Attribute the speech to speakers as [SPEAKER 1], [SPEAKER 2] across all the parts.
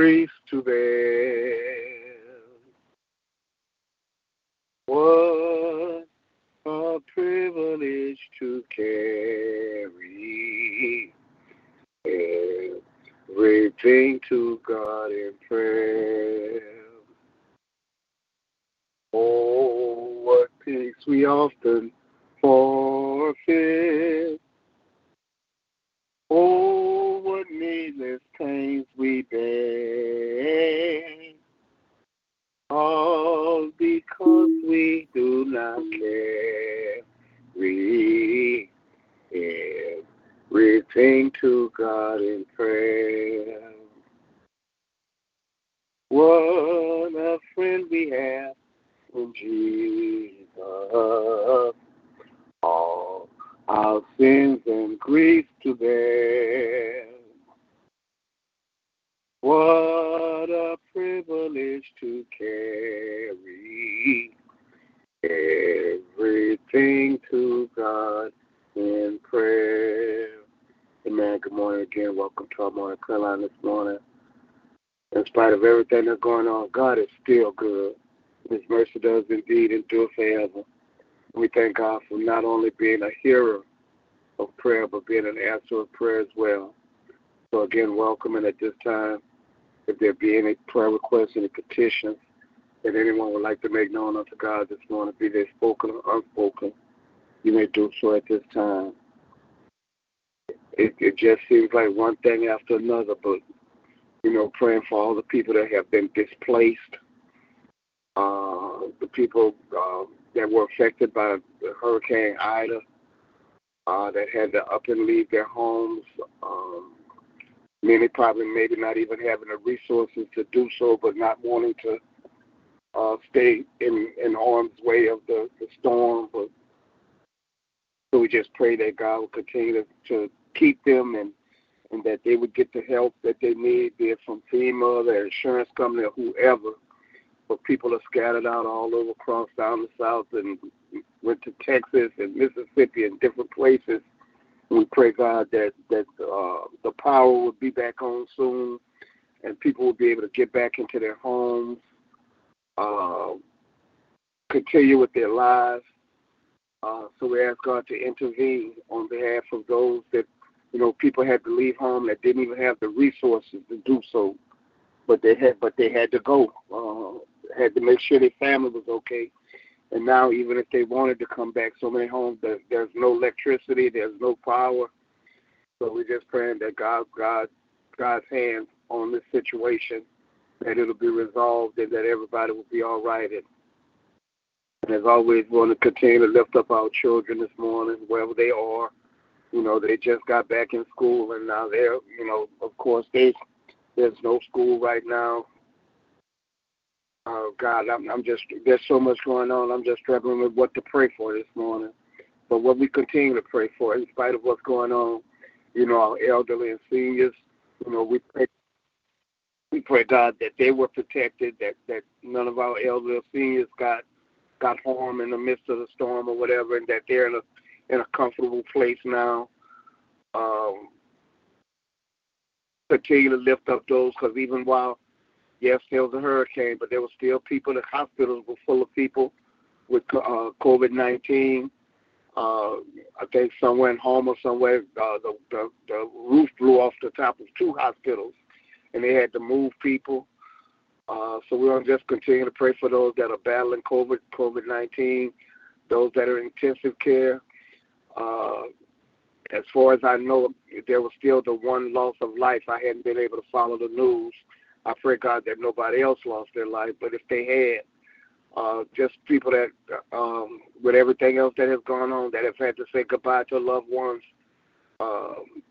[SPEAKER 1] to bear. What a privilege to carry everything to God in prayer. Oh, what peace we often forfeit. Oh, what needless pains we bear. All because we do not carry everything to God in prayer. What a friend we have in Jesus. All our sins and griefs to bear. What a privilege to carry everything to God in prayer. Amen. Good morning again. Welcome to our morning prayer line this morning. In spite of everything that's going on, God is still good. His mercy does indeed endure forever. We thank God for not only being a hearer of prayer, but being an answer of prayer as well. So again, welcome. And at this time, if there be any prayer requests, any petitions that anyone would like to make known unto God this morning, be they spoken or unspoken, you may do so at this time. It, it just seems like one thing after another, but you know, praying for all the people that have been displaced, uh, the people uh, that were affected by Hurricane Ida, uh, that had to up and leave their homes. Um, many probably maybe not even having the resources to do so, but not wanting to uh, stay in, in harm's way of the, the storm. But so we just pray that God will continue to, to keep them and and that they would get the help that they need, be it from FEMA, their insurance company, or whoever. But people are scattered out all over across down the south and went to Texas and Mississippi and different places. We pray God that that uh, the power will be back on soon, and people will be able to get back into their homes, uh, continue with their lives. Uh, so we ask God to intervene on behalf of those that you know, people had to leave home that didn't even have the resources to do so, but they had, but they had to go. Uh, had to make sure their family was okay. And now, even if they wanted to come back, so many homes that there's no electricity, there's no power. So we're just praying that God, God, God's hand on this situation, that it'll be resolved, and that everybody will be all right. And, and as always, we want to continue to lift up our children this morning, wherever they are you know, they just got back in school and now they're, you know, of course, they, there's no school right now. Oh God, I'm, I'm just there's so much going on. I'm just struggling with what to pray for this morning. But what we continue to pray for, in spite of what's going on, you know, our elderly and seniors, you know, we pray we pray God that they were protected, that that none of our elderly seniors got got harm in the midst of the storm or whatever, and that they're in a in a comfortable place now. Um, continue to lift up those because even while yes, there was a hurricane, but there were still people. The hospitals were full of people with uh, COVID nineteen. Uh, I think somewhere in Houma, somewhere uh, the, the the roof blew off the top of two hospitals, and they had to move people. Uh, so we're gonna just continue to pray for those that are battling COVID COVID nineteen, those that are in intensive care. Uh, as far as I know, there was still the one loss of life. I hadn't been able to follow the news. I pray God that nobody else lost their life, but if they had, uh, just people that, um, with everything else that has gone on, that have had to say goodbye to loved ones, um,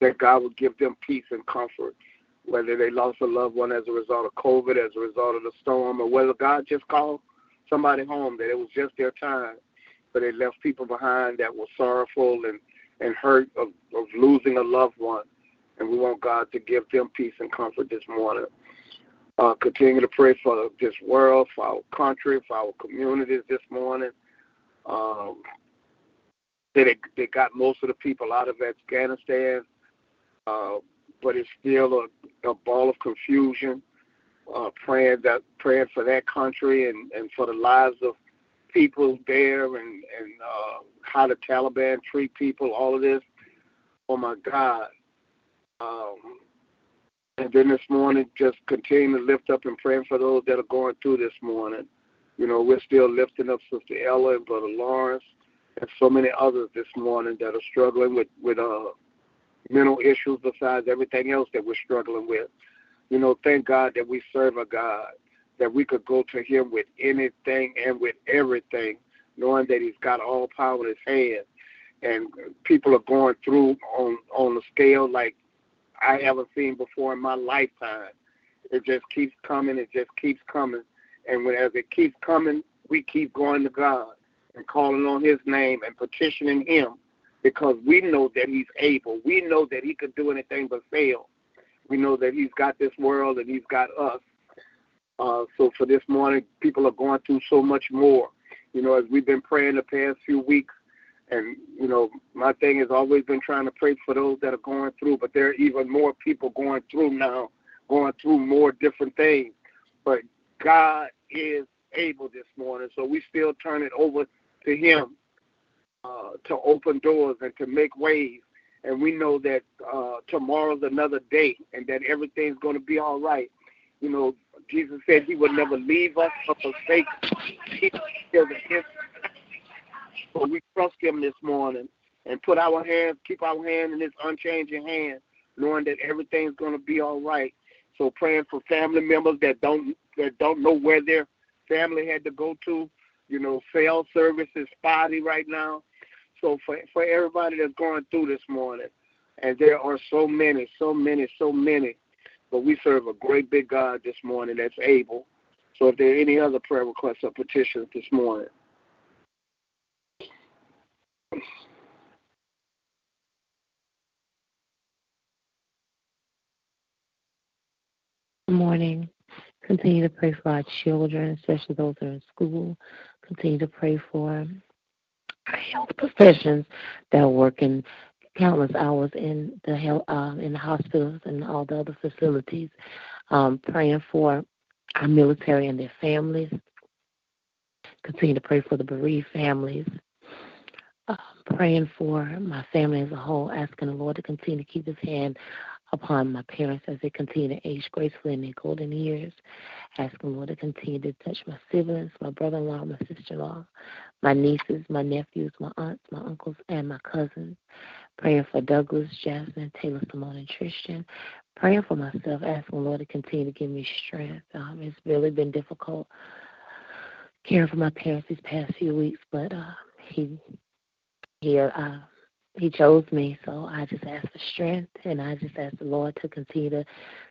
[SPEAKER 1] that God would give them peace and comfort, whether they lost a loved one as a result of COVID, as a result of the storm, or whether God just called somebody home, that it was just their time, but they left people behind that were sorrowful and, and hurt of, of losing a loved one. And we want God to give them peace and comfort this morning. Uh, continue to pray for this world, for our country, for our communities this morning. Um, they, they got most of the people out of Afghanistan, uh, but it's still a, a ball of confusion. Uh, praying that praying for that country and, and for the lives of people there and and uh, how the Taliban treat people, all of this. Oh my God! Um, and then this morning, just continue to lift up and pray for those that are going through this morning. You know, we're still lifting up Sister Ella and Brother Lawrence and so many others this morning that are struggling with with uh, mental issues besides everything else that we're struggling with. You know, thank God that we serve a God that we could go to Him with anything and with everything, knowing that He's got all power in His hand. And people are going through on on a scale like I haven't seen before in my lifetime. It just keeps coming. It just keeps coming. And when, as it keeps coming, we keep going to God and calling on His name and petitioning Him because we know that He's able. We know that He could do anything but fail. We know that He's got this world and He's got us. Uh, so for this morning, people are going through so much more. You know, as we've been praying the past few weeks, and you know, my thing has always been trying to pray for those that are going through, but there are even more people going through now, going through more different things. But God is able this morning, so we still turn it over to Him uh, to open doors and to make ways. And we know that uh, tomorrow's another day, and that everything's going to be all right. You know, Jesus said He would never leave us or forsake us. So we trust him this morning and put our hands, keep our hand in his unchanging hand, knowing that everything's going to be all right. So praying for family members that don't that don't know where their family had to go to. You know, cell service is spotty right now. So for for everybody that's going through this morning, and there are so many, so many, so many, but we serve a great big God this morning that's able. So if there are any other prayer requests or petitions this morning,
[SPEAKER 2] Good morning. Continue to pray for our children, especially those that are in school. Continue to pray for our health professions that are working countless hours in the uh, in the hospitals and all the other facilities. Um, praying for our military and their families. Continue to pray for the bereaved families. Um, praying for my family as a whole, asking the Lord to continue to keep His hand upon my parents as they continue to age gracefully in their golden years. Asking Lord to continue to touch my siblings, my brother in law, my sister in law, my nieces, my nephews, my aunts, my uncles, and my cousins. Praying for Douglas, Jasmine, Taylor, Simone, and Tristan. Praying for myself, asking the Lord to continue to give me strength. Um, it's really been difficult caring for my parents these past few weeks, but uh, He He uh, he chose me, so I just ask for strength, and I just ask the Lord to continue to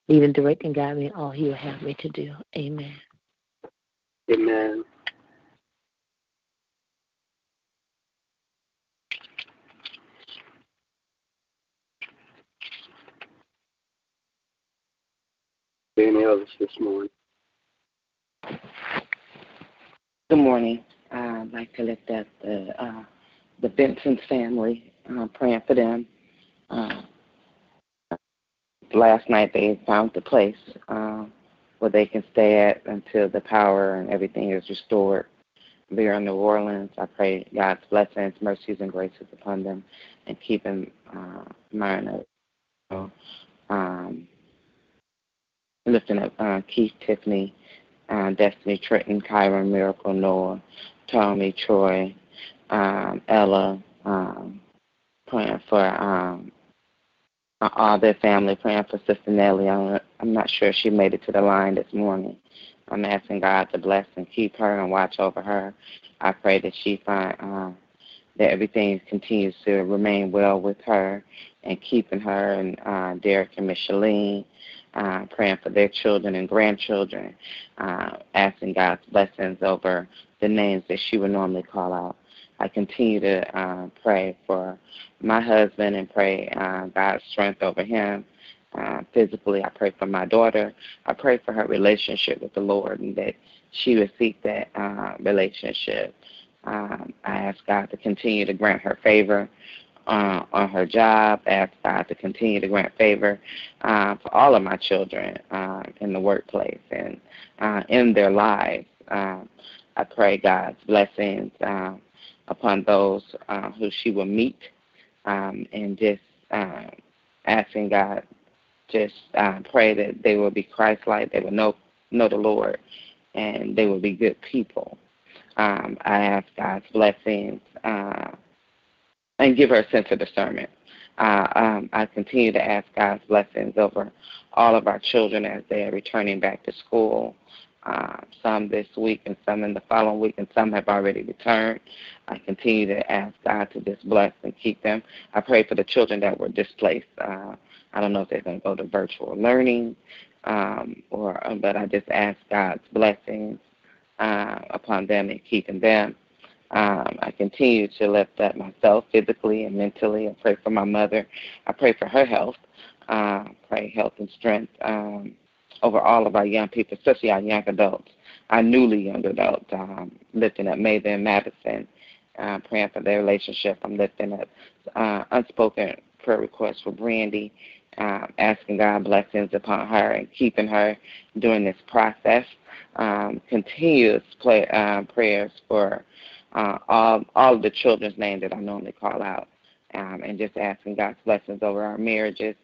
[SPEAKER 2] lead and direct and guide me in all He will have me to do. Amen.
[SPEAKER 1] Amen. Any others this morning?
[SPEAKER 3] Good morning. I'd like to lift up the uh, the Benson family uh, praying for them. Uh, last night they found the place. Uh, where they can stay at until the power and everything is restored. There in New Orleans, I pray God's blessings, mercies, and graces upon them, and keep them uh, mind of um, lifting up uh, Keith, Tiffany, uh, Destiny, Trenton, Kyron, Miracle, Noah, Tommy, Troy, um, Ella, um, praying for um, all their family, praying for Sister Nellie. I'm, I'm not sure she made it to the line this morning. I'm asking God to bless and keep her and watch over her. I pray that she find uh, that everything continues to remain well with her and keeping her and uh, Derek and Micheline, uh, praying for their children and grandchildren, uh, asking God's blessings over the names that she would normally call out. I continue to uh, pray for my husband and pray uh, God's strength over him. Uh, physically, I pray for my daughter. I pray for her relationship with the Lord and that she would seek that uh, relationship. Um, I ask God to continue to grant her favor uh, on her job. I ask God to continue to grant favor uh, for all of my children uh, in the workplace and uh, in their lives. Uh, I pray God's blessings upon those uh, who she will meet, um, and just uh, asking God, just uh, pray that they will be Christ-like, they will know know the Lord, and they will be good people. Um, I ask God's blessings uh, and give her a sense of discernment. Uh, um, I continue to ask God's blessings over all of our children as they are returning back to school uh, some this week and some in the following week, and some have already returned. I continue to ask God to just bless and keep them. I pray for the children that were displaced. Uh, I don't know if they're going to go to virtual learning, um, or but I just ask God's blessings uh, upon them and keeping them. Um, I continue to lift up myself physically and mentally. I pray for my mother. I pray for her health. Uh, pray health and strength. Um, over all of our young people, especially our young adults, our newly young adults, um, lifting up Mather and Madison, uh, praying for their relationship. I'm lifting up uh, unspoken prayer requests for Brandy, uh, asking God blessings upon her and keeping her during this process. Um, continuous play, uh, prayers for uh, all all of the children's names that I normally call out, um, and just asking God's blessings over our marriages,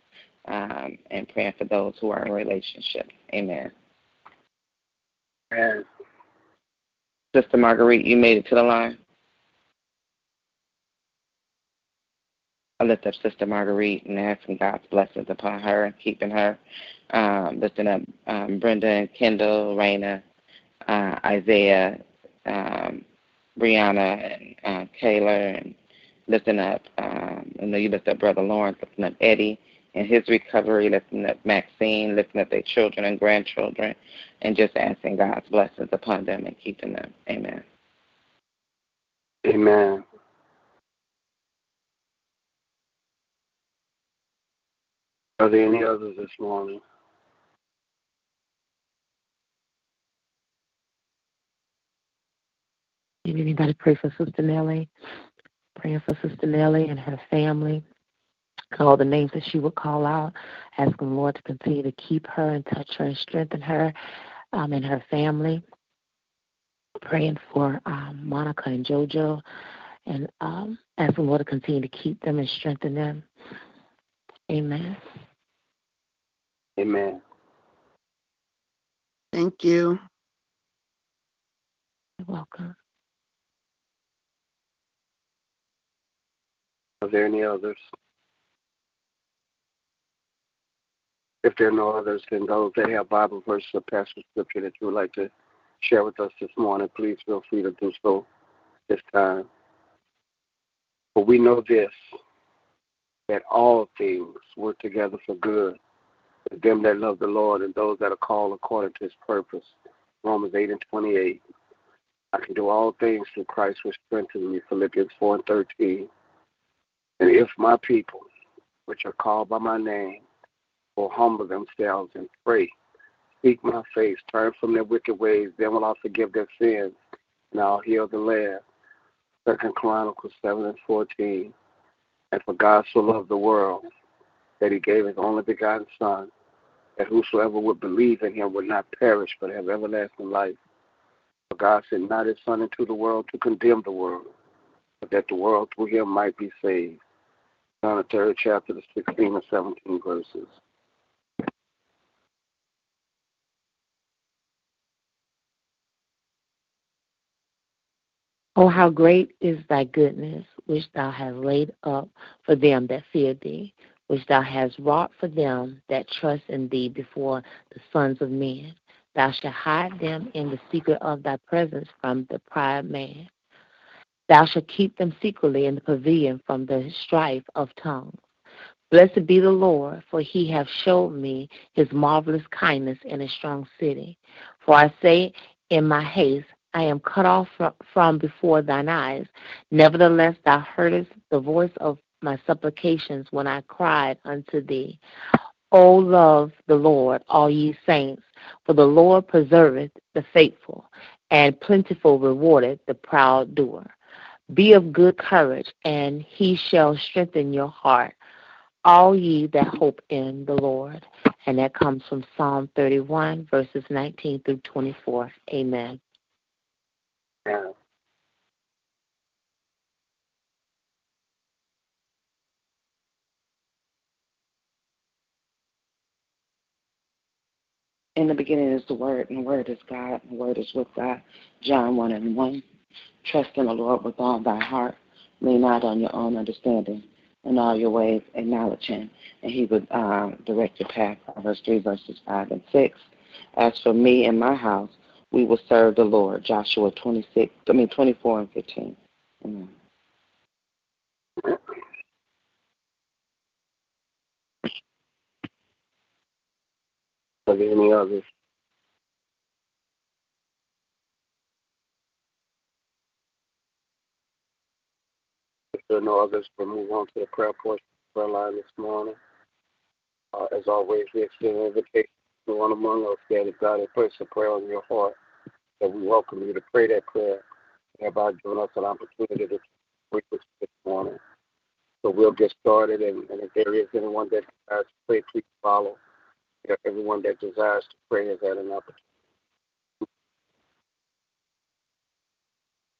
[SPEAKER 3] um, and praying for those who are in relationship. Amen.
[SPEAKER 1] Amen.
[SPEAKER 3] Sister Marguerite, you made it to the line. I lift up Sister Marguerite and asking God's blessings upon her and keeping her. Um, lifting up um, Brenda and Kendall, Raina, uh, Isaiah, um, Brianna, and uh, Kayla, and lifting up, um, I know you lift up Brother Lawrence, lifting up Eddie, and his recovery, lifting up Maxine, lifting up their children and grandchildren, and just asking God's blessings upon them and keeping them. Amen.
[SPEAKER 1] Amen. Are there any others this morning?
[SPEAKER 2] Anybody pray for Sister Nellie? Praying for Sister Nellie and her family all the names that she would call out, asking the Lord to continue to keep her and touch her and strengthen her um, and her family. Praying for um, Monica and JoJo and um, asking the Lord to continue to keep them and strengthen them. Amen.
[SPEAKER 1] Amen.
[SPEAKER 4] Thank you.
[SPEAKER 2] You're welcome.
[SPEAKER 1] Are there any others? If there are no others, then those that have Bible verses or passage scripture that you would like to share with us this morning, please feel free to do so this time. But we know this, that all things work together for good for them that love the Lord and those that are called according to his purpose. Romans 8 and 28. I can do all things through Christ which strengthens me. Philippians 4 and 13. And if my people, which are called by my name, will humble themselves and pray. Seek my face, turn from their wicked ways, then will I forgive their sins, and I'll heal the land. Second Chronicles seven and fourteen. And for God so loved the world that he gave his only begotten Son, that whosoever would believe in him would not perish but have everlasting life. For God sent not his Son into the world to condemn the world, but that the world through him might be saved. Third chapter, the 16 and 17 verses.
[SPEAKER 2] Oh, how great is thy goodness, which thou hast laid up for them that fear thee, which thou hast wrought for them that trust in thee before the sons of men. Thou shalt hide them in the secret of thy presence from the pride man. Thou shalt keep them secretly in the pavilion from the strife of tongues. Blessed be the Lord, for he hath showed me his marvelous kindness in a strong city. For I say in my haste, I am cut off from before thine eyes. Nevertheless, thou heardest the voice of my supplications when I cried unto thee. O love the Lord, all ye saints, for the Lord preserveth the faithful, and plentiful rewardeth the proud doer. Be of good courage, and he shall strengthen your heart, all ye that hope in the Lord. And that comes from Psalm 31, verses 19 through 24. Amen.
[SPEAKER 3] In the beginning is the Word, and the Word is God, and the Word is with God. John 1 and 1. Trust in the Lord with all thy heart. Lean not on your own understanding. In all your ways, acknowledge him, and he would uh, direct your path. Verse 3, verses 5 and 6. As for me and my house, we will serve the Lord. Joshua 26, I mean 24 and 15. Amen.
[SPEAKER 1] Are there any others? If no others, we'll move on to the prayer portion of the line this morning. Uh, as always, we extend an invitation to one among us that if God has placed a prayer on your heart, that we welcome you to pray that prayer, thereby giving us an opportunity to pray this morning. So we'll get started, and, and if there is anyone that desires to pray, please follow. Everyone that desires to pray has had an opportunity.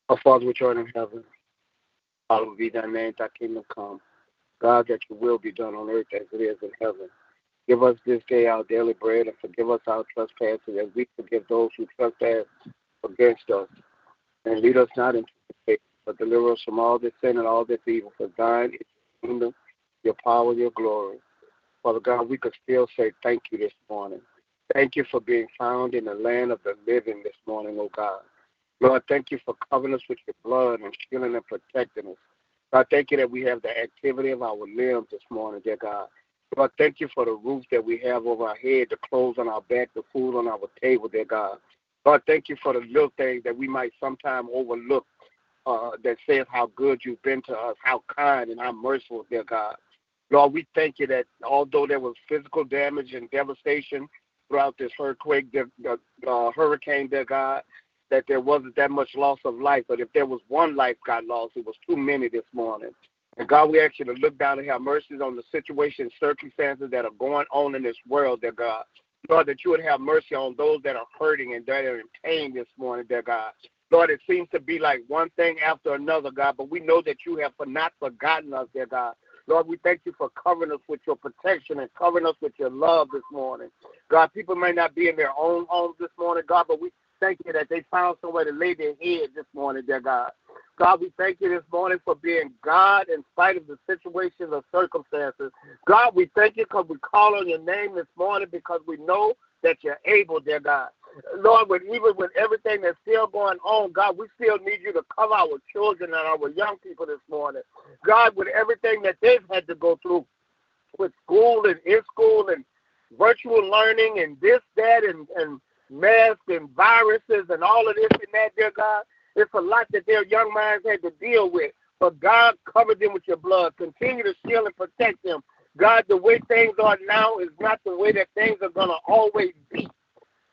[SPEAKER 1] Our Father which art in heaven, hallowed be thy name, thy kingdom come. God, that your will be done on earth as it is in heaven. Give us this day our daily bread and forgive us our trespasses as we forgive those who trespass against us. And lead us not into temptation, but deliver us from all this sin and all this evil. For thine is the kingdom, your power, your glory. Father God, we could still say thank you this morning. Thank you for being found in the land of the living this morning, oh God. Lord, thank you for covering us with your blood and shielding and protecting us. God, thank you that we have the activity of our limbs this morning, dear God. Lord, thank you for the roof that we have over our head, the clothes on our back, the food on our table, dear God. Lord, thank you for the little things that we might sometimes overlook uh, that says how good you've been to us, how kind and how merciful, dear God. Lord, we thank you that although there was physical damage and devastation throughout this earthquake, the, the uh, hurricane, dear God, that there wasn't that much loss of life. But if there was one life got lost, it was too many this morning. And God, we ask you to look down and have mercies on the situation, circumstances that are going on in this world, dear God. Lord, that you would have mercy on those that are hurting and that are in pain this morning, dear God. Lord, it seems to be like one thing after another, God, but we know that you have not forgotten us, dear God. Lord, we thank you for covering us with your protection and covering us with your love this morning. God, people may not be in their own homes this morning, God, but we thank you that they found somewhere to lay their head this morning, dear God. God, we thank you this morning for being God in spite of the situations or circumstances. God, we thank you because we call on your name this morning because we know that you're able, dear God. Lord, with, even with everything that's still going on, God, we still need you to cover our children and our young people this morning. God, with everything that they've had to go through with school and in school and virtual learning and this, that, and, and masks and viruses and all of this and that, dear God. It's a lot that their young minds had to deal with. But God covered them with your blood. Continue to shield and protect them. God, the way things are now is not the way that things are going to always be.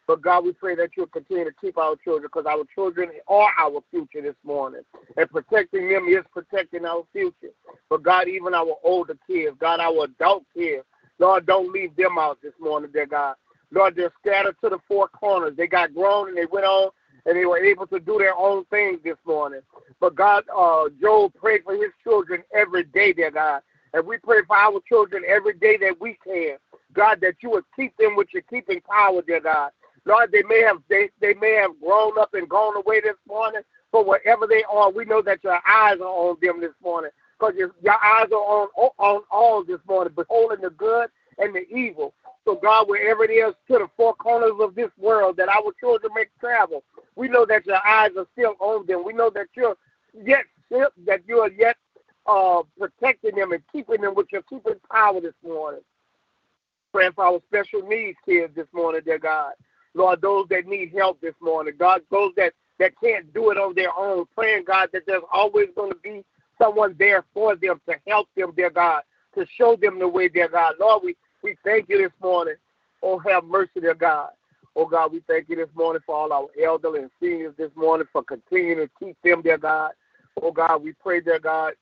[SPEAKER 1] But God, we pray that you'll continue to keep our children because our children are our future this morning. And protecting them is protecting our future. But God, even our older kids, God, our adult kids, Lord, don't leave them out this morning, dear God. Lord, they're scattered to the four corners. They got grown and they went on and they were able to do their own thing this morning. But God, uh, Joe prayed for his children every day, dear God. And we pray for our children every day that we can. God, that you would keep them with your keeping power, dear God. Lord, they may have they, they may have grown up and gone away this morning, but wherever they are, we know that your eyes are on them this morning. Because your, your eyes are on on all this morning, beholding the good and the evil. So God, wherever it is to the four corners of this world that our children may travel, we know that your eyes are still on them. We know that you're yet that you are yet uh, protecting them and keeping them with your keeping power this morning. Praying for our special needs kids this morning, dear God. Lord, those that need help this morning, God, those that, that can't do it on their own, praying, God, that there's always going to be someone there for them to help them, dear God, to show them the way, dear God. Lord, we, we thank you this morning. Oh, have mercy, dear God. Oh, God, we thank you this morning for all our elderly and seniors this morning for continuing to keep them, dear God. Oh, God, we pray, dear God,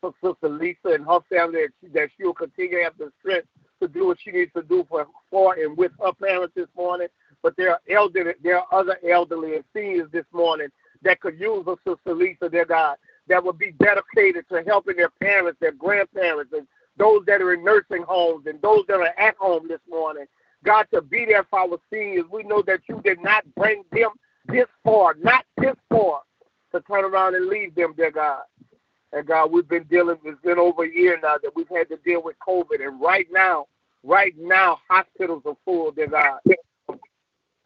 [SPEAKER 1] for Sister Lisa and her family that, she, that she'll continue to have the strength to do what she needs to do for, for and with her parents this morning. But there are elderly, there are other elderly and seniors this morning that could use a Sister Lisa, dear God, that would be dedicated to helping their parents, their grandparents, and those that are in nursing homes and those that are at home this morning. God, to be there for our seniors. We know that you did not bring them this far, not this far, to turn around and leave them, dear God. And God, we've been dealing, with it's been over a year now that we've had to deal with COVID. And right now, right now, hospitals are full, dear God,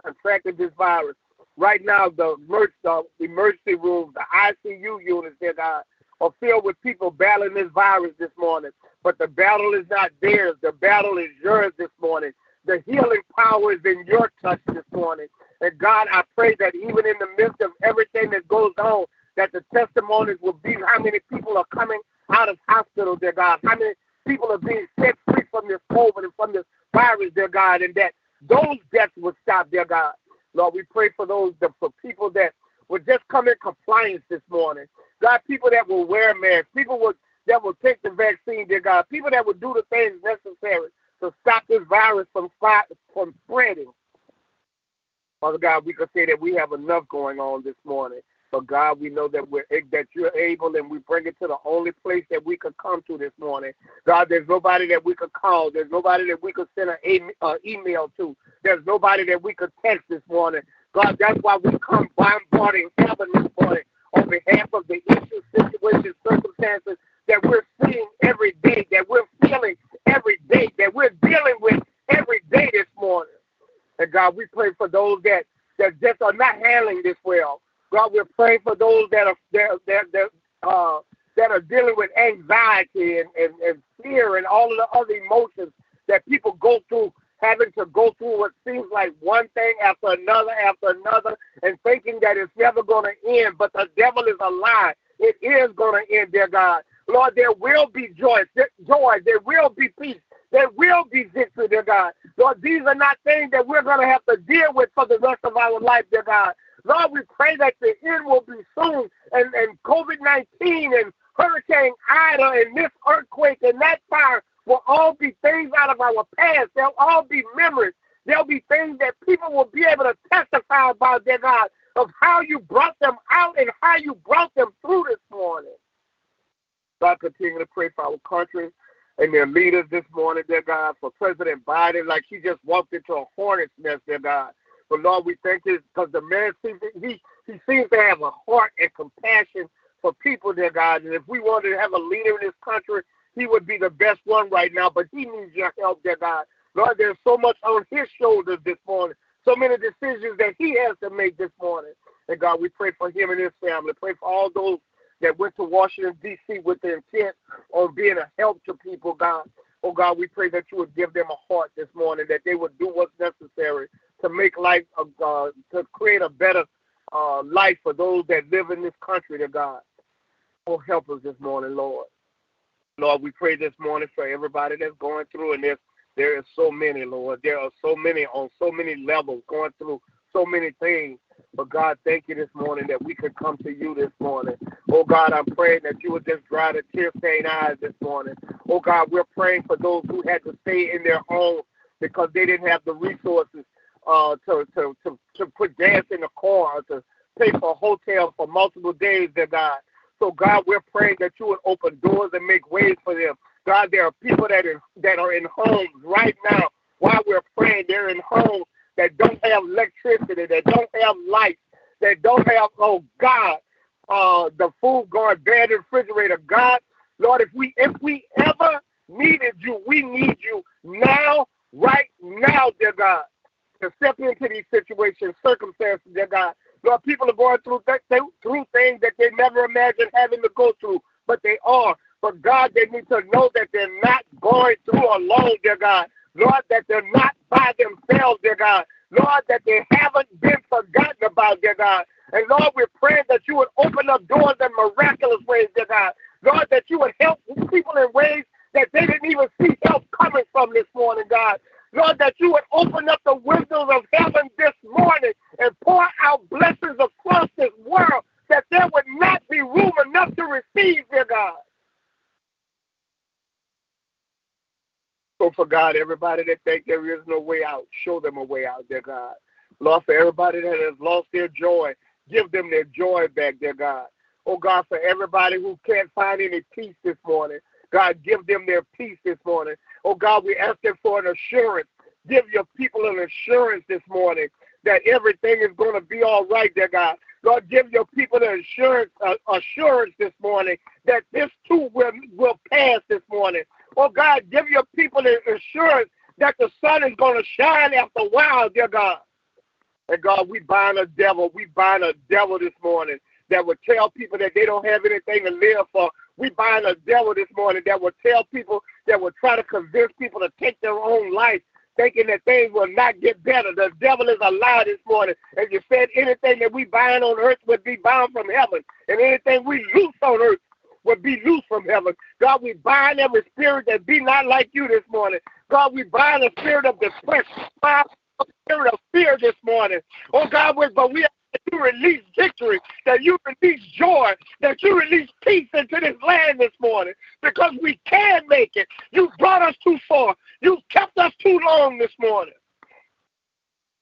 [SPEAKER 1] contracting this virus. Right now, the emergency rooms, the ICU units, dear God, are filled with people battling this virus this morning. But the battle is not theirs. The battle is yours this morning. The healing power is in your touch this morning. And God, I pray that even in the midst of everything that goes on, that the testimonies will be how many people are coming out of hospitals, dear God, how many people are being set free from this COVID and from this virus, dear God, and that those deaths will stop, dear God. Lord, we pray for those, for people that will just come in compliance this morning. God, people that will wear masks, people that will take the vaccine, dear God, people that will do the things necessary to stop this virus from from spreading. Father God, we can say that we have enough going on this morning. But God, we know that we're that you're able, and we bring it to the only place that we could come to this morning. God, there's nobody that we could call. There's nobody that we could send an uh, email to. There's nobody that we could text this morning. God, that's why we come bombarding heaven this morning on behalf of the issues, situations, circumstances that we're seeing every day, that we're feeling every day, that we're dealing with every day this morning. And God, we pray for those that, that just are not handling this well. God, we're praying for those that are that that, that uh that are dealing with anxiety and, and, and fear and all of the other emotions that people go through, having to go through what seems like one thing after another after another, and thinking that it's never going to end. But the devil is a lie. It is going to end, dear God. Lord, there will be joy, joy. There will be peace. There will be victory, dear God. Lord, these are not things that we're going to have to deal with for the rest of our life, dear God. Lord, we pray that the end will be soon, and, and COVID 19 and Hurricane Ida and this earthquake and that fire will all be things out of our past. They'll all be memories. There'll be things that people will be able to testify about, dear God, of how you brought them out and how you brought them through this morning. God, continue to pray for our country and their leaders this morning, dear God, for President Biden, like he just walked into a hornet's nest, dear God. But Lord, we thank you because the man seems he he seems to have a heart and compassion for people, dear God. And if we wanted to have a leader in this country, he would be the best one right now. But he needs your help, dear God. Lord, there's so much on his shoulders this morning, so many decisions that he has to make this morning. And God, we pray for him and his family. Pray for all those that went to Washington, D.C. with the intent on being a help to people, God. Oh, God, we pray that you would give them a heart this morning, that they would do what's necessary to make life, a, uh, to create a better uh, life for those that live in this country, to God. Oh, help us this morning, Lord. Lord, we pray this morning for everybody that's going through, and there's there is so many, Lord. There are so many on so many levels going through so many things. But God, thank you this morning that we could come to you this morning. Oh God, I'm praying that you would just dry the tear stained eyes this morning. Oh God, we're praying for those who had to stay in their home because they didn't have the resources uh, to, to, to, to put gas in the car, to pay for a hotel for multiple days, dear God. So, God, we're praying that you would open doors and make ways for them. God, there are people that are, that are in homes right now while we're praying. They're in homes that don't have electricity, that don't have lights, that don't have, oh God, uh, the food going bad refrigerator. God, Lord, if we if we ever needed you, we need you now, right now, dear God, to step into these situations, circumstances, dear God. Lord, people are going through th- through things that they never imagined having to go through, but they are. But God, they need to know that they're not going through alone, dear God. Lord, that they're not by themselves, dear God. Lord, that they haven't been forgotten about, dear God. And Lord, we're praying that you would open up doors in miraculous ways, dear God. Lord, that you would help people in ways that they didn't even see help coming from this morning, God. Lord, that you would open up the windows of heaven this morning and pour out blessings across this world that there would not be room enough to receive, dear God. So for God, everybody that think there is no way out, show them a way out, dear God. Lord, for everybody that has lost their joy, give them their joy back, dear God. Oh God, for everybody who can't find any peace this morning, God, give them their peace this morning. Oh God, we ask them for an assurance. Give your people an assurance this morning that everything is going to be all right, dear God. Lord, give your people the assurance, uh, assurance this morning that this too will, will pass this morning. Oh God, give your people the assurance that the sun is going to shine after a while, dear God. And God, we bind a devil. We bind a devil this morning that would tell people that they don't have anything to live for. We bind a devil this morning that would tell people that would try to convince people to take their own life, thinking that things will not get better. The devil is a lie this morning. And you said anything that we bind on earth would be bound from heaven, and anything we loose on earth would be loose from heaven. God, we bind every spirit that be not like you this morning. God, we bind the spirit of depression, the spirit of fear this morning. Oh God, but we that you release victory, that you release joy, that you release peace into this land this morning because we can make it. You brought us too far. You kept us too long this morning.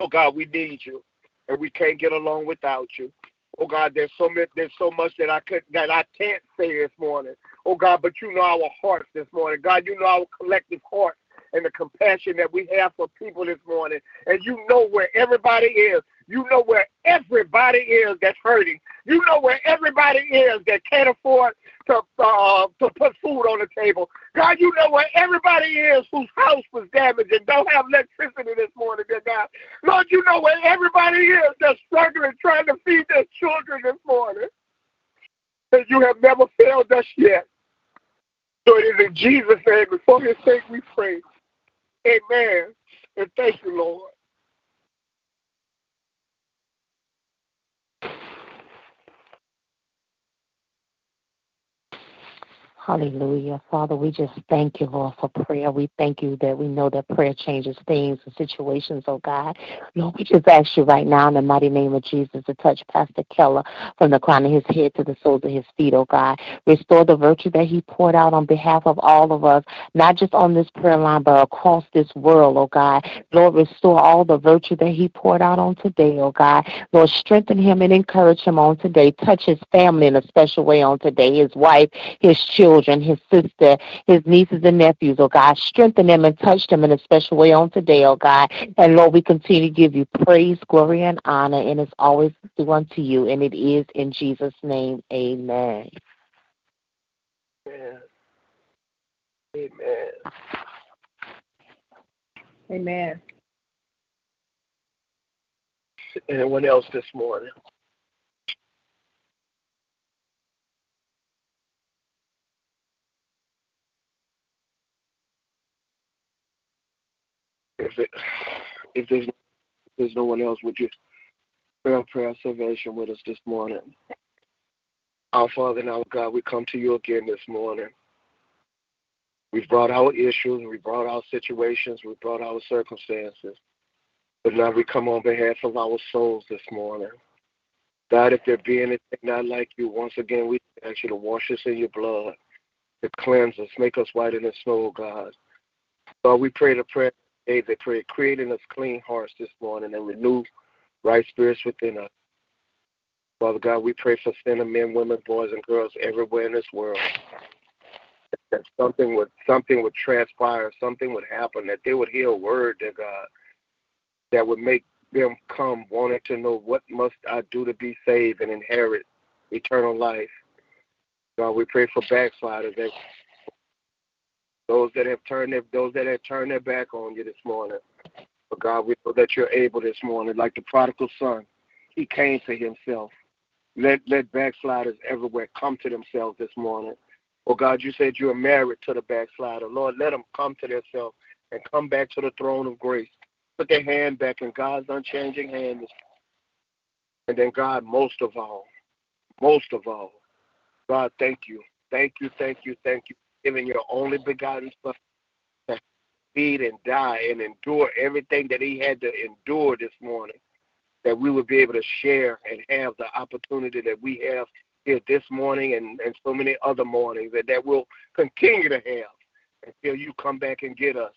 [SPEAKER 1] Oh God, we need you, and we can't get along without you. Oh God, there's so much, there's so much that I could that I can't say this morning. Oh God, but you know our hearts this morning. God, you know our collective heart and the compassion that we have for people this morning. And you know where everybody is. You know where everybody is that's hurting. You know where everybody is that can't afford to uh, to put food on the table. God, you know where everybody is whose house was damaged and don't have electricity this morning, dear God. Lord, you know where everybody is that's struggling trying to feed their children this morning. And you have never failed us yet. So it is in Jesus' name, before his sake we pray. Amen. And thank you, Lord.
[SPEAKER 2] Hallelujah. Father, we just thank you, Lord, for prayer. We thank you that we know that prayer changes things and situations, oh God. Lord, we just ask you right now in the mighty name of Jesus to touch Pastor Keller from the crown of his head to the soles of his feet, oh God. Restore the virtue that he poured out on behalf of all of us, not just on this prayer line, but across this world, oh God. Lord, restore all the virtue that he poured out on today, oh God. Lord, strengthen him and encourage him on today. Touch his family in a special way on today, his wife, his children children, his sister, his nieces and nephews, oh God. Strengthen them and touch them in a special way on today, oh God. And Lord, we continue to give you praise, glory, and honor, and it's always due unto you, and it is in Jesus' name. Amen.
[SPEAKER 1] Amen. Amen.
[SPEAKER 4] Amen.
[SPEAKER 1] Anyone else this morning? If it, if there's if there's no one else, would you pray a prayer of salvation with us this morning? Our Father and our God, we come to you again this morning. We've brought our issues, we brought our situations, we brought our circumstances. But now we come on behalf of our souls this morning. God, if there be anything not like you, once again, we ask you to wash us in your blood, to cleanse us, make us whiter than snow, God. God, we pray the prayer David prayed, creating us clean hearts this morning and renew right spirits within us. Father God, we pray for sinner men, women, boys, and girls everywhere in this world. That something would something would transpire, something would happen, that they would hear a word, dear God, that would make them come wanting to know what must I do to be saved and inherit eternal life. God, we pray for backsliders, that those that have turned their those that have turned their back on you this morning. But God, we know that you're able this morning, like the prodigal son. He came to himself. Let let backsliders everywhere come to themselves this morning. Oh God, you said you are married to the backslider. Lord, let them come to themselves and come back to the throne of grace. Put their hand back in God's unchanging hand. And then God, most of all, most of all, God, thank you. Thank you, thank you, thank you. Giving your only begotten son to feed and die and endure everything that he had to endure this morning that we would be able to share and have the opportunity that we have here this morning and, and so many other mornings and that we'll continue to have until you come back and get us.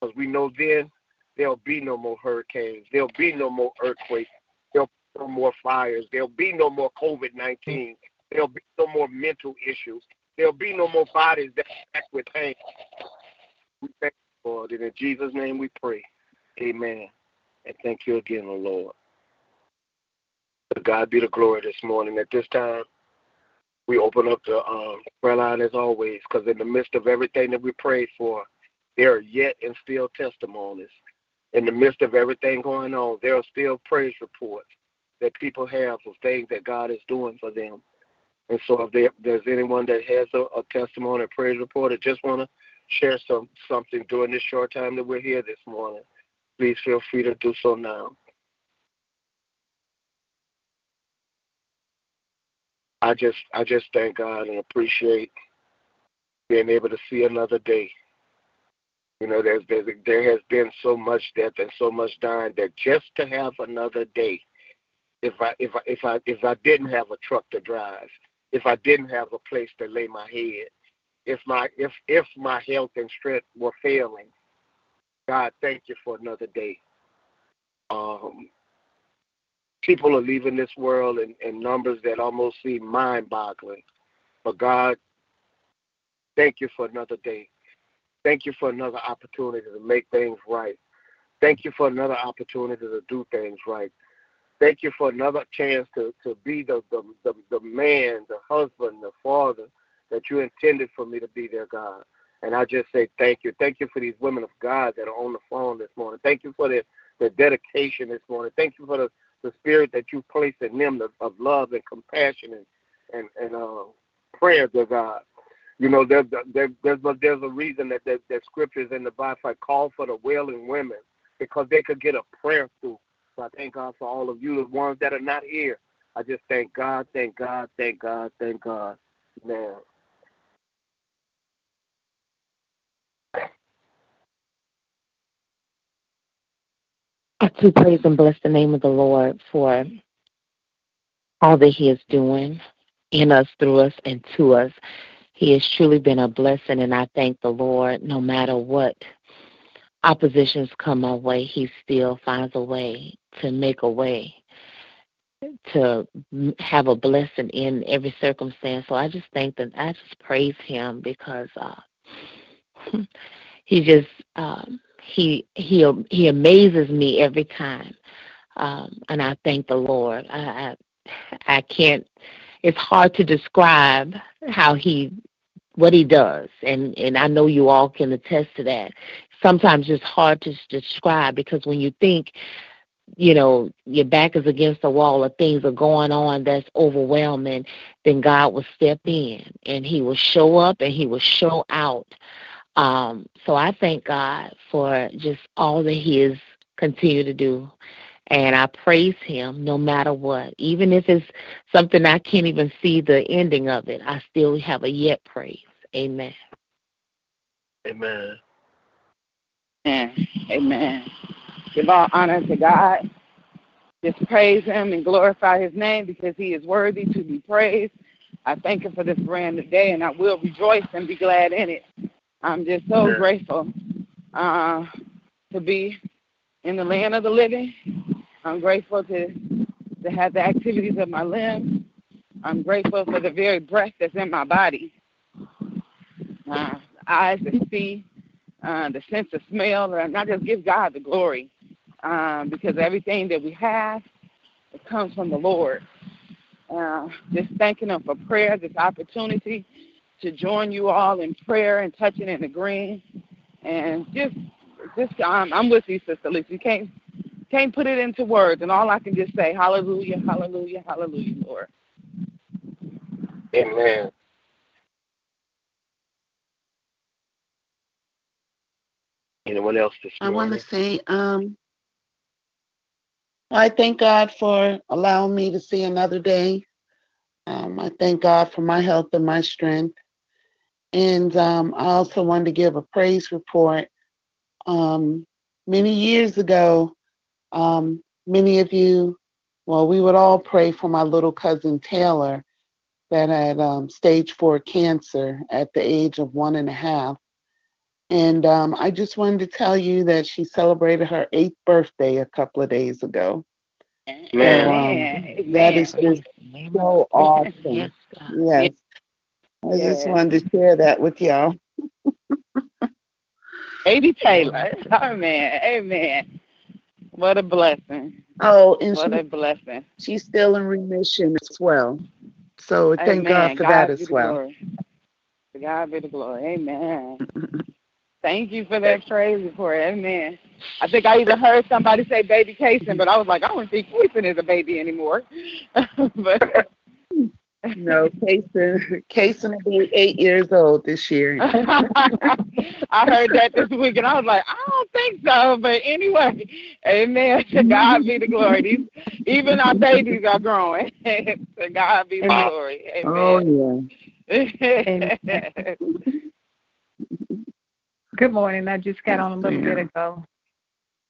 [SPEAKER 1] Because we know then there'll be no more hurricanes, there'll be no more earthquakes, there'll be no more fires, there'll be no more COVID 19, there'll be no more mental issues, there'll be no more bodies that act with pain. We thank you, Lord, and in Jesus' name we pray. Amen. And thank you again, O Lord. To God be the glory this morning. At this time, we open up the um, prayer line as always, because in the midst of everything that we prayed for, there are yet and still testimonies. In the midst of everything going on, there are still praise reports that people have of things that God is doing for them. And so, if there, there's anyone that has a, a testimony or praise report or just want to share some something during this short time that we're here this morning, please feel free to do so now. I just I just thank God and appreciate being able to see another day. You know, there's, there's there has been so much death and so much dying that just to have another day, if I if I if I if I didn't have a truck to drive, if I didn't have a place to lay my head, if my if if my health and strength were failing, God, thank you for another day. Um, people are leaving this world in, in numbers that almost seem mind boggling. But God, thank you for another day. Thank you for another opportunity to make things right. Thank you for another opportunity to do things right. Thank you for another chance to, to be the, the, the, the man, the husband, the father that you intended for me to be there, God. And I just say thank you. Thank you for these women of God that are on the phone this morning. Thank you for their, their dedication this morning. Thank you for the the spirit that you place in them of, of love and compassion and and, and uh, prayer to God. You know, there, there, there's there's a reason that that, that scriptures in the Bible call for the wailing women because they could get a prayer through. So I thank God for all of you, the ones that are not here. I just thank God, thank God, thank God, thank God. Man.
[SPEAKER 2] to praise and bless the name of the Lord for all that He is doing in us, through us, and to us. He has truly been a blessing, and I thank the Lord no matter what oppositions come my way, He still finds a way to make a way to have a blessing in every circumstance. So I just thank that I just praise Him because uh, He just um, he he he amazes me every time, um, and I thank the Lord. I, I I can't. It's hard to describe how he what he does, and and I know you all can attest to that. Sometimes it's hard to describe because when you think you know your back is against the wall or things are going on that's overwhelming then god will step in and he will show up and he will show out um, so I thank God for just all that He has continued to do. And I praise Him no matter what. Even if it's something I can't even see the ending of it, I still have a yet praise. Amen.
[SPEAKER 1] Amen.
[SPEAKER 3] Amen. Amen. Give all honor to God
[SPEAKER 5] just praise him and glorify his name because he is worthy to be praised. I thank him for this brand new day, and I will rejoice and be glad in it. I'm just so yeah. grateful uh, to be in the land of the living. I'm grateful to to have the activities of my limbs. I'm grateful for the very breath that's in my body. Uh, eyes to see, uh, the sense of smell, and I just give God the glory um, because everything that we have it comes from the Lord. Uh, just thanking Him for prayer, this opportunity to join you all in prayer and touching and agreeing, and just, just um, I'm with you, Sister Lisa. You can't can't put it into words, and all I can just say, Hallelujah, Hallelujah, Hallelujah, Lord.
[SPEAKER 1] Amen. Anyone else this
[SPEAKER 4] morning? I want to say, um, I thank God for allowing me to see another day. Um, I thank God for my health and my strength. And um, I also wanted to give a praise report. Um, many years ago, um, many of you, well, we would all pray for my little cousin Taylor that had um, stage four cancer at the age of one and a half. And um, I just wanted to tell you that she celebrated her eighth birthday a couple of days ago.
[SPEAKER 5] Man. So, um,
[SPEAKER 4] that is just so awesome. yes. yes. I just wanted to share that with y'all.
[SPEAKER 5] Baby Taylor. Amen. Amen. What a blessing.
[SPEAKER 4] Oh, and
[SPEAKER 5] what
[SPEAKER 4] she,
[SPEAKER 5] a blessing.
[SPEAKER 4] She's still in remission as well. So thank God for God that as well.
[SPEAKER 5] Glory. God be the glory. Amen. Thank you for that praise report. Amen. I think I even heard somebody say baby Kason, but I was like, I don't think Kason is a baby anymore. but
[SPEAKER 4] no, Kason, Kason will be eight years old this year.
[SPEAKER 5] I heard that this week, and I was like, I don't think so. But anyway, amen. To God be the glory. These, even our babies are growing. to God be the glory. Oh, amen.
[SPEAKER 4] Oh,
[SPEAKER 5] yeah.
[SPEAKER 6] Good morning. I just got on a little bit ago.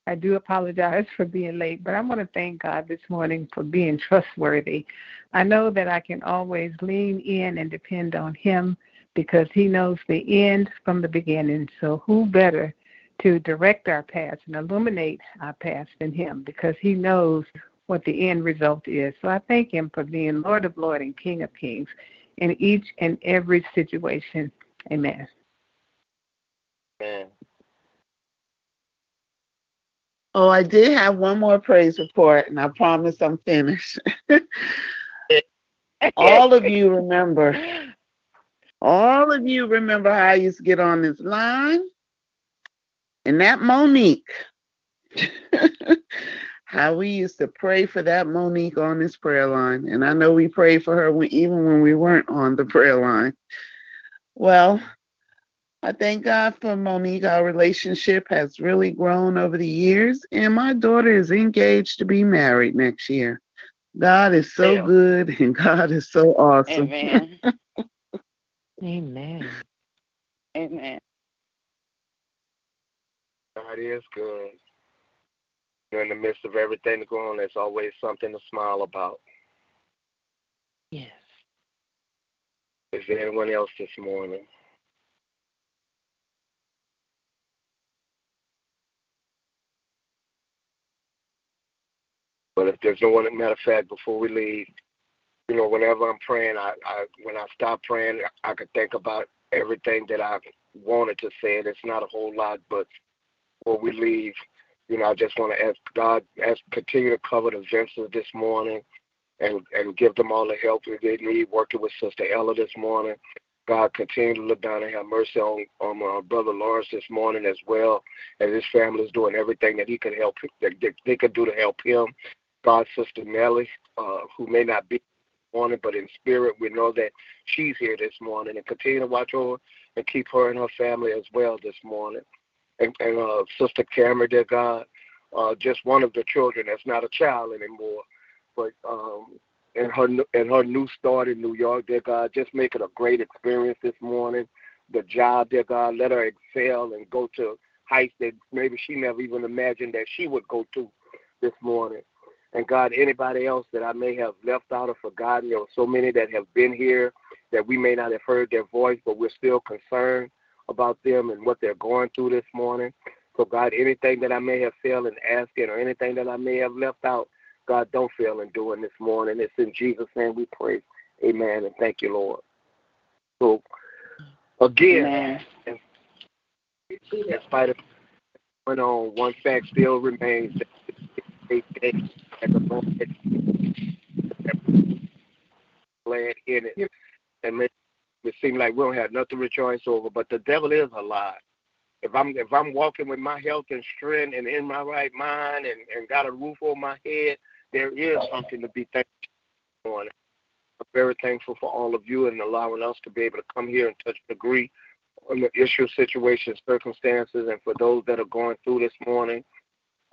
[SPEAKER 6] I do apologize for being late, but I want to thank God this morning for being trustworthy. I know that I can always lean in and depend on Him because He knows the end from the beginning. So, who better to direct our paths and illuminate our paths than Him because He knows what the end result is. So, I thank Him for being Lord of Lords and King of Kings in each and every situation. Amen.
[SPEAKER 4] Oh, I did have one more praise report, and I promise I'm finished. all of you remember, all of you remember how I used to get on this line? And that Monique, how we used to pray for that Monique on this prayer line. And I know we prayed for her even when we weren't on the prayer line. Well, I thank God for Monique. Our relationship has really grown over the years, and my daughter is engaged to be married next year. God is so good, and God is so awesome.
[SPEAKER 5] Amen.
[SPEAKER 2] Amen.
[SPEAKER 5] Amen.
[SPEAKER 1] God is good. In the midst of everything that's going on, there's always something to smile about.
[SPEAKER 2] Yes.
[SPEAKER 1] Is there anyone else this morning? But if there's no one, matter of fact, before we leave, you know, whenever I'm praying, I, I when I stop praying, I could think about everything that I wanted to say, and it's not a whole lot. But before we leave, you know, I just want to ask God, ask continue to cover the Vincents this morning, and and give them all the help that they need. Working with Sister Ella this morning, God continue to look down and have mercy on on my brother Lawrence this morning as well, and his family is doing everything that he can help that they could do to help him. God, Sister Nellie, uh, who may not be morning, but in spirit, we know that she's here this morning, and continue to watch over and keep her and her family as well this morning. And, and uh, Sister Cameron, dear God, uh, just one of the children that's not a child anymore, but um, in her in her new start in New York, dear God, just make it a great experience this morning. The job, dear God, let her excel and go to heights that maybe she never even imagined that she would go to this morning. And God, anybody else that I may have left out or forgotten, there are so many that have been here that we may not have heard their voice, but we're still concerned about them and what they're going through this morning. So, God, anything that I may have failed in asking or anything that I may have left out, God, don't fail in doing this morning. It's in Jesus' name we pray. Amen. And thank you, Lord. So, again, in, in spite of went on, one fact still remains that at the moment glad in it. And make it seem like we don't have nothing to rejoice over, but the devil is a lie. If I'm if I'm walking with my health and strength and in my right mind and, and got a roof over my head, there is something to be thankful for. I'm very thankful for all of you and allowing us to be able to come here and touch and agree on the issue, situations, circumstances, and for those that are going through this morning.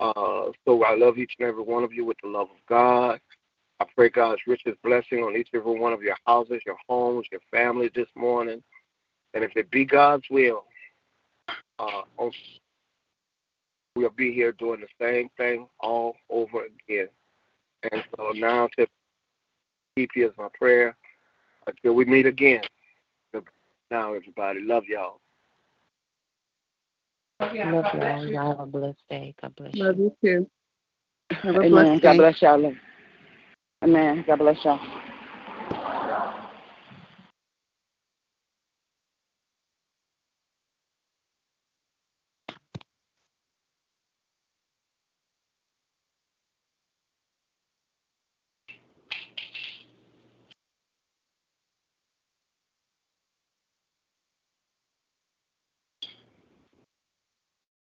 [SPEAKER 1] Uh, so I love each and every one of you with the love of God. I pray God's richest blessing on each and every one of your houses, your homes, your families this morning. And if it be God's will, uh, we'll be here doing the same thing all over again. And so now to keep you as my prayer until we meet again. Now, everybody, love y'all.
[SPEAKER 2] Love y'all. Y'all have a blessed day. God bless you.
[SPEAKER 4] Love you too. Have a
[SPEAKER 3] Amen.
[SPEAKER 4] blessed
[SPEAKER 3] God
[SPEAKER 4] day.
[SPEAKER 3] bless y'all. Amen. God bless y'all.